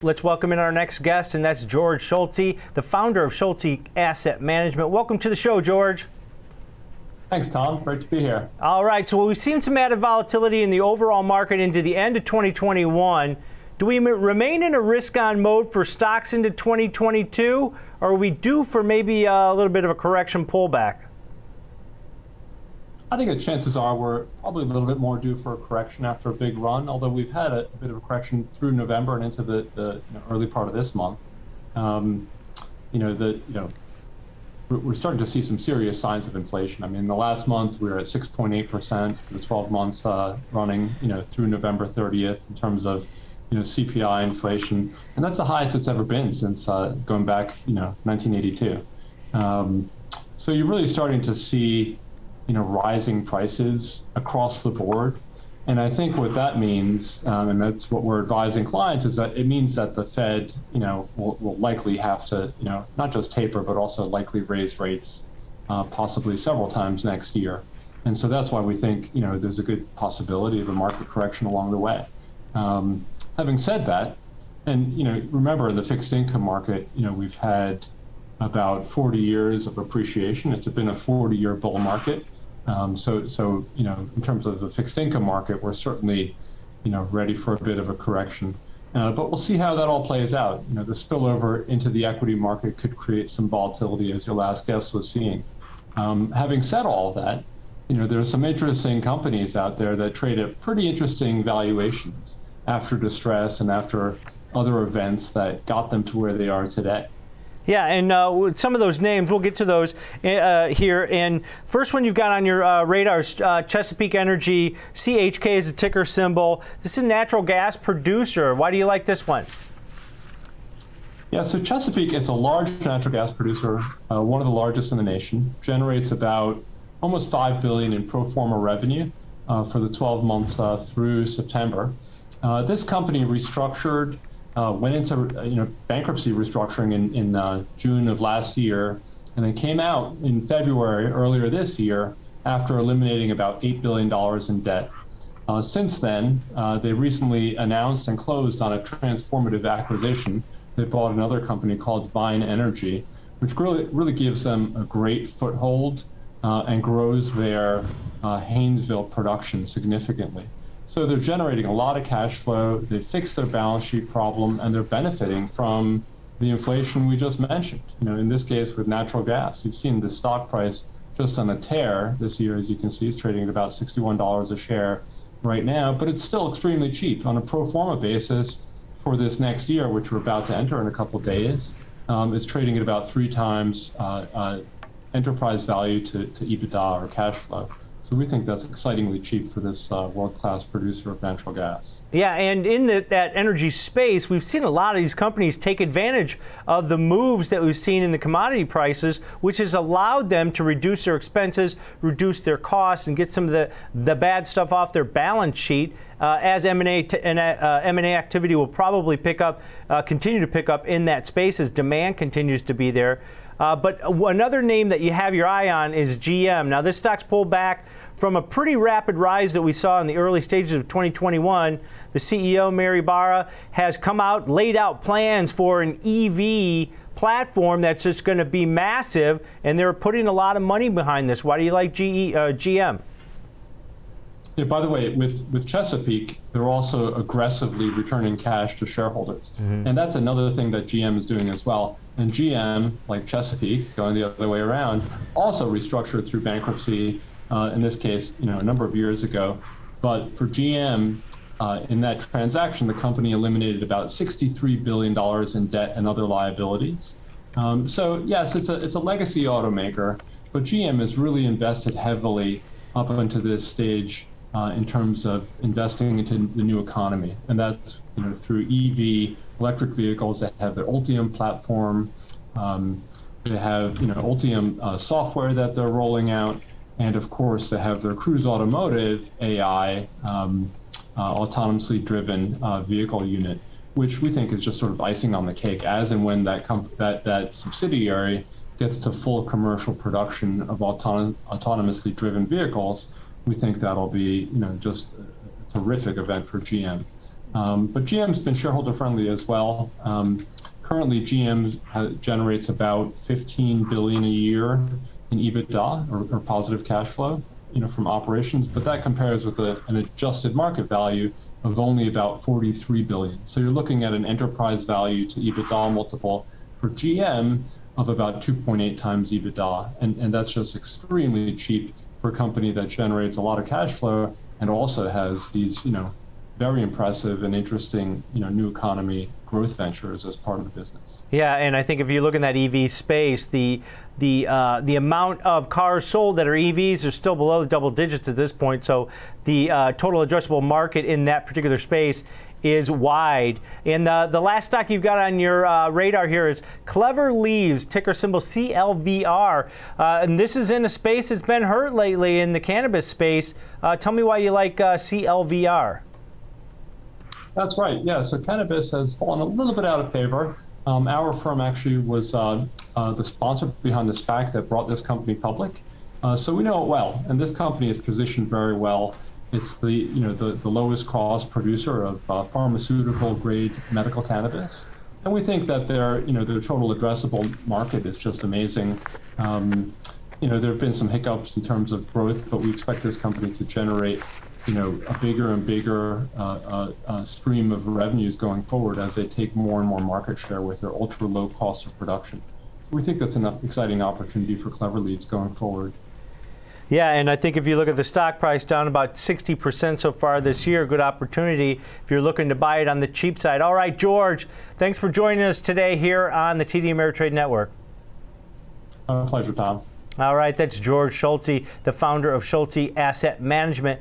Let's welcome in our next guest, and that's George Schultze, the founder of Schultze Asset Management. Welcome to the show, George. Thanks, Tom. Great to be here. All right. So we've seen some added volatility in the overall market into the end of 2021. Do we remain in a risk-on mode for stocks into 2022, or are we due for maybe a little bit of a correction pullback? I think the chances are we're probably a little bit more due for a correction after a big run, although we've had a, a bit of a correction through November and into the, the you know, early part of this month. Um, you know, the, you know, we're starting to see some serious signs of inflation. I mean, the last month we were at 6.8% for the 12 months uh, running, you know, through November 30th in terms of, you know, CPI inflation, and that's the highest it's ever been since uh, going back, you know, 1982. Um, so you're really starting to see you know, rising prices across the board. And I think what that means, um, and that's what we're advising clients, is that it means that the Fed, you know, will, will likely have to, you know, not just taper, but also likely raise rates, uh, possibly several times next year. And so that's why we think, you know, there's a good possibility of a market correction along the way. Um, having said that, and you know, remember in the fixed income market, you know, we've had about 40 years of appreciation. It's been a 40-year bull market. Um, so, so you know, in terms of the fixed income market, we're certainly, you know, ready for a bit of a correction. Uh, but we'll see how that all plays out. You know, the spillover into the equity market could create some volatility, as your last guest was seeing. Um, having said all that, you know, there are some interesting companies out there that trade at pretty interesting valuations after distress and after other events that got them to where they are today. Yeah, and uh, some of those names, we'll get to those uh, here. And first one you've got on your uh, radar is uh, Chesapeake Energy. CHK is a ticker symbol. This is a natural gas producer. Why do you like this one? Yeah, so Chesapeake, it's a large natural gas producer, uh, one of the largest in the nation, generates about almost 5 billion in pro forma revenue uh, for the 12 months through September. this company restructured uh, went into you know bankruptcy restructuring in, in uh, June of last year, and then came out in February earlier this year after eliminating about eight billion dollars in debt. Uh, since then, uh, they recently announced and closed on a transformative acquisition. They bought another company called Vine Energy, which really really gives them a great foothold uh, and grows their uh, Haynesville production significantly. So they're generating a lot of cash flow. They fixed their balance sheet problem, and they're benefiting from the inflation we just mentioned. You know, in this case with natural gas, you've seen the stock price just on a tear this year, as you can see, is trading at about $61 a share right now, but it's still extremely cheap on a pro forma basis for this next year, which we're about to enter in a couple days. Um, is trading at about three times uh, uh, enterprise value to, to EBITDA or cash flow. So we think that's excitingly cheap for this uh, world-class producer of natural gas. Yeah, and in the, that energy space, we've seen a lot of these companies take advantage of the moves that we've seen in the commodity prices, which has allowed them to reduce their expenses, reduce their costs, and get some of the, the bad stuff off their balance sheet. Uh, as M&A t- and, uh, M&A activity will probably pick up, uh, continue to pick up in that space as demand continues to be there. Uh, but another name that you have your eye on is GM. Now, this stock's pulled back from a pretty rapid rise that we saw in the early stages of 2021. The CEO, Mary Barra, has come out, laid out plans for an EV platform that's just going to be massive, and they're putting a lot of money behind this. Why do you like GE, uh, GM? Yeah, by the way, with, with Chesapeake, they're also aggressively returning cash to shareholders. Mm-hmm. And that's another thing that GM is doing as well. And GM, like Chesapeake, going the other way around, also restructured through bankruptcy, uh, in this case, you know, a number of years ago. But for GM, uh, in that transaction, the company eliminated about $63 billion in debt and other liabilities. Um, so yes, it's a, it's a legacy automaker, but GM has really invested heavily up until this stage uh, in terms of investing into the new economy, and that's you know through EV electric vehicles that have their Ultium platform. Um, they have you know Ultium uh, software that they're rolling out, and of course they have their Cruise Automotive AI um, uh, autonomously driven uh, vehicle unit, which we think is just sort of icing on the cake. As and when that that that subsidiary gets to full commercial production of auton- autonomously driven vehicles we think that'll be, you know, just a terrific event for GM. Um, but GM's been shareholder friendly as well. Um, currently, GM ha- generates about 15 billion a year in EBITDA or, or positive cash flow, you know, from operations. But that compares with a, an adjusted market value of only about 43 billion. So you're looking at an enterprise value to EBITDA multiple for GM of about 2.8 times EBITDA, and, and that's just extremely cheap for a company that generates a lot of cash flow and also has these, you know, very impressive and interesting, you know, new economy growth ventures as part of the business. Yeah, and I think if you look in that EV space, the the uh, the amount of cars sold that are EVs are still below the double digits at this point. So the uh, total addressable market in that particular space is wide. And uh, the last stock you've got on your uh, radar here is Clever Leaves, ticker symbol CLVR. Uh, and this is in a space that's been hurt lately in the cannabis space. Uh, tell me why you like uh, CLVR. That's right. Yeah. So cannabis has fallen a little bit out of favor. Um, our firm actually was uh, uh, the sponsor behind the SPAC that brought this company public. Uh, so we know it well, and this company is positioned very well. It's the you know the, the lowest cost producer of uh, pharmaceutical grade medical cannabis, and we think that their you know their total addressable market is just amazing. Um, you know there have been some hiccups in terms of growth, but we expect this company to generate you know, a bigger and bigger uh, uh, uh, stream of revenues going forward as they take more and more market share with their ultra low cost of production. We think that's an exciting opportunity for Clever Leaves going forward. Yeah, and I think if you look at the stock price down about 60% so far this year, good opportunity if you're looking to buy it on the cheap side. All right, George, thanks for joining us today here on the TD Ameritrade Network. A pleasure, Tom. All right, that's George Schultze, the founder of Schultze Asset Management.